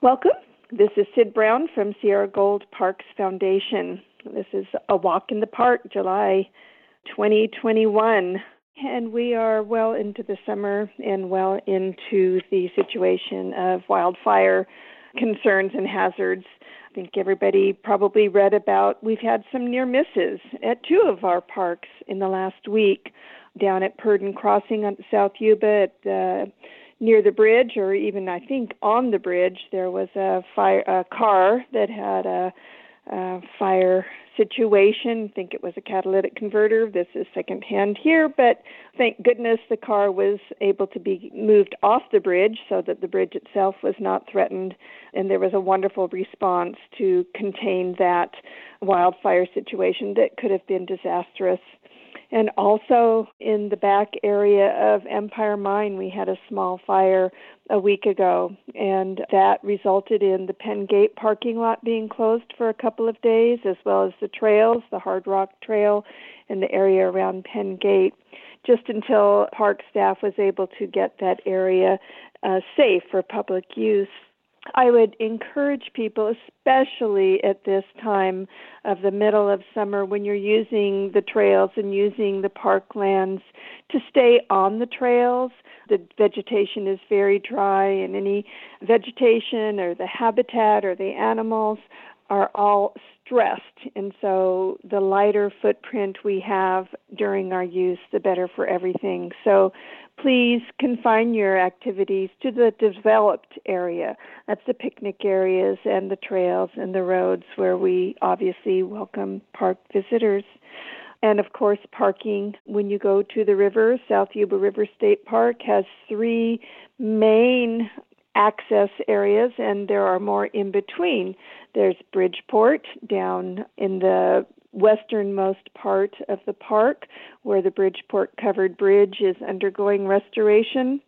Welcome. This is Sid Brown from Sierra Gold Parks Foundation. This is a walk in the park, July 2021. And we are well into the summer and well into the situation of wildfire concerns and hazards. I think everybody probably read about we've had some near misses at two of our parks in the last week down at Purdon Crossing on South Yuba at uh, near the bridge, or even I think on the bridge, there was a fire a car that had a, a fire situation. I think it was a catalytic converter. This is secondhand here, but thank goodness the car was able to be moved off the bridge so that the bridge itself was not threatened. And there was a wonderful response to contain that wildfire situation that could have been disastrous. And also in the back area of Empire Mine, we had a small fire a week ago, and that resulted in the Penn Gate parking lot being closed for a couple of days, as well as the trails, the Hard Rock Trail, and the area around Penn Gate, just until park staff was able to get that area uh, safe for public use. I would encourage people, especially at this time of the middle of summer when you're using the trails and using the parklands, to stay on the trails. The vegetation is very dry, and any vegetation or the habitat or the animals are all stressed. And so the lighter footprint we have during our use, the better for everything. So please confine your activities to the developed area. That's the picnic areas and the trails and the roads where we obviously welcome park visitors. And of course, parking when you go to the river. South Yuba River State Park has three main access areas, and there are more in between. There's Bridgeport down in the westernmost part of the park where the Bridgeport covered bridge is undergoing restoration.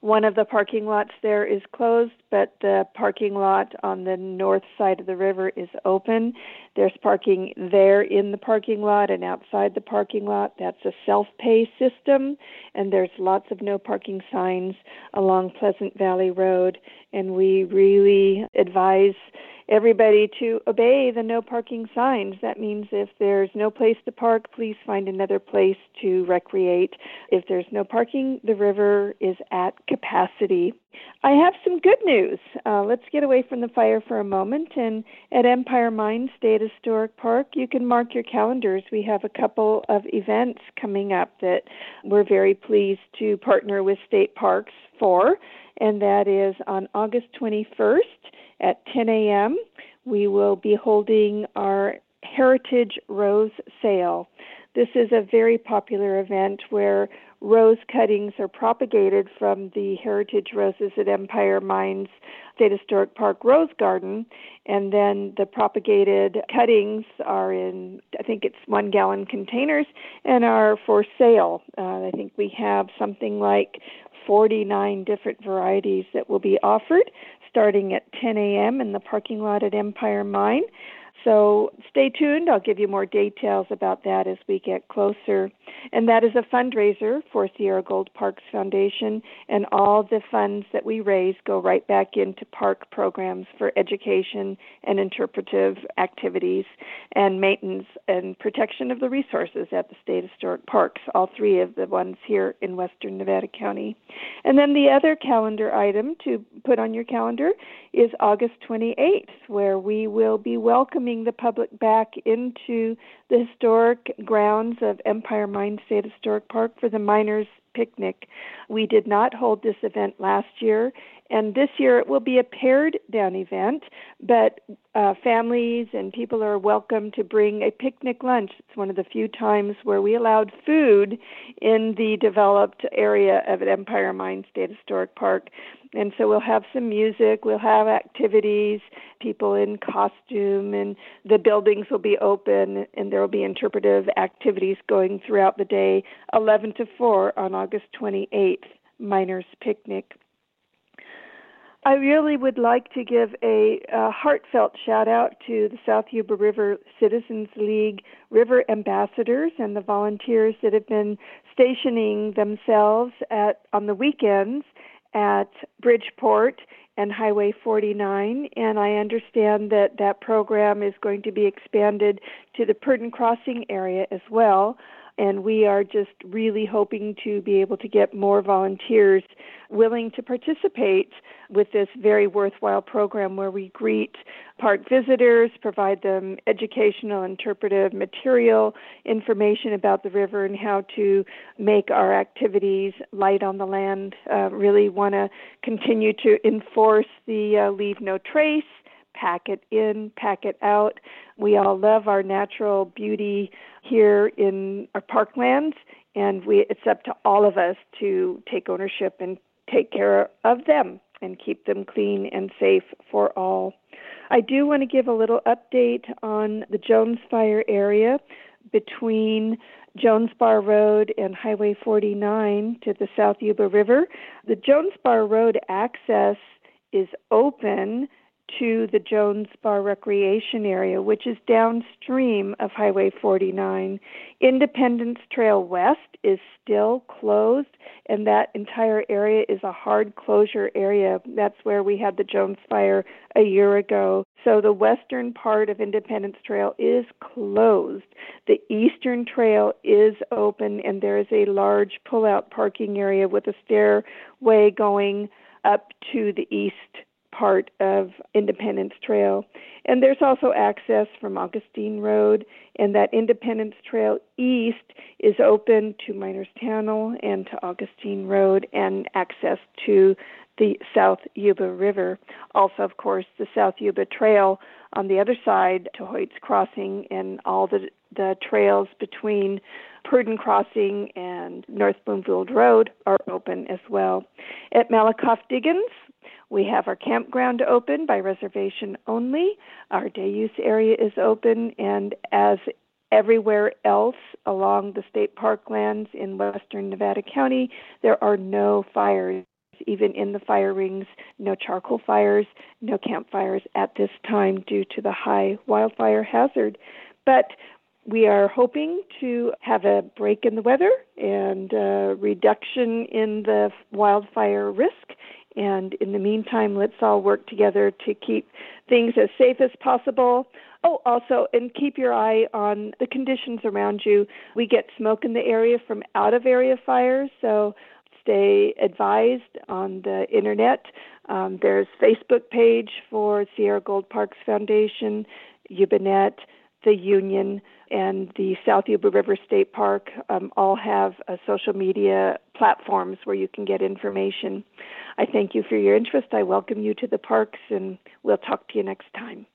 One of the parking lots there is closed, but the parking lot on the north side of the river is open. There's parking there in the parking lot and outside the parking lot. That's a self pay system, and there's lots of no parking signs along Pleasant Valley Road. And we really advise everybody to obey the no parking signs. That means if there's no place to park, please find another place to recreate. If there's no parking, the river is at capacity. I have some good news. Uh, let's get away from the fire for a moment. And at Empire Mine State Historic Park, you can mark your calendars. We have a couple of events coming up that we're very pleased to partner with State Parks for, and that is on August 21st at 10 a.m. We will be holding our Heritage Rose Sale. This is a very popular event where rose cuttings are propagated from the heritage roses at Empire Mines State Historic Park Rose Garden, and then the propagated cuttings are in, I think it's one gallon containers, and are for sale. Uh, I think we have something like 49 different varieties that will be offered starting at 10 a.m. in the parking lot at Empire Mine. So stay tuned. I'll give you more details about that as we get closer. And that is a fundraiser for Sierra Gold Parks Foundation, and all the funds that we raise go right back into park programs for education and interpretive activities and maintenance and protection of the resources at the state historic parks, all three of the ones here in western Nevada County. And then the other calendar item to put on your calendar is August 28th, where we will be welcoming the public back into the historic grounds of Empire Mine State Historic Park for the Miners Picnic. We did not hold this event last year, and this year it will be a pared down event, but uh, families and people are welcome to bring a picnic lunch. It's one of the few times where we allowed food in the developed area of Empire Mine State Historic Park. And so we'll have some music, we'll have activities, people in costume, and the buildings will be open, and there will be interpretive activities going throughout the day, 11 to 4 on August 28th, Miners Picnic. I really would like to give a, a, heartfelt shout out to the South Yuba River Citizens League river ambassadors and the volunteers that have been stationing themselves at on the weekends at Bridgeport and Highway 49. And I understand that that program is going to be expanded to the Purdon Crossing area as well and we are just really hoping to be able to get more volunteers willing to participate with this very worthwhile program where we greet park visitors, provide them educational, interpretive material, information about the river and how to make our activities light on the land. Uh, really want to continue to enforce the uh, leave no trace pack it in, pack it out. We all love our natural beauty here in our parklands, and we it's up to all of us to take ownership and take care of them and keep them clean and safe for all. I do want to give a little update on the Jones Fire area between Jones Bar Road and Highway 49 to the South Yuba River. The Jones Bar Road access is open to the Jones Bar Recreation Area, which is downstream of Highway 49. Independence Trail West is still closed, and that entire area is a hard closure area. That's where we had the Jones Fire a year ago. So the western part of Independence Trail is closed. The eastern trail is open, and there is a large pull-out parking area with a stairway going up to the east part of Independence Trail. And there's also access from Augustine Road, and that Independence Trail East is open to Miners Tunnel and to Augustine Road, and access to the South Yuba River. Also, of course, the South Yuba Trail on the other side to Hoyt's Crossing, and all the the trails between Purdon Crossing and North Bloomfield Road are open as well. At Malakoff Diggins, we have our campground open by reservation only. Our day use area is open, and as everywhere else along the state parklands in western Nevada County, there are no fires. Even in the fire rings, no charcoal fires, no campfires at this time due to the high wildfire hazard. But we are hoping to have a break in the weather and a reduction in the wildfire risk and in the meantime, let's all work together to keep things as safe as possible. Oh, also, and keep your eye on the conditions around you. We get smoke in the area from out of area fires, so stay advised on the internet. Um, there's Facebook page for Sierra Gold Parks Foundation, Yubanet, the Union and the South Yuba River State Park um, all have uh, social media platforms where you can get information. I thank you for your interest. I welcome you to the parks, and we'll talk to you next time.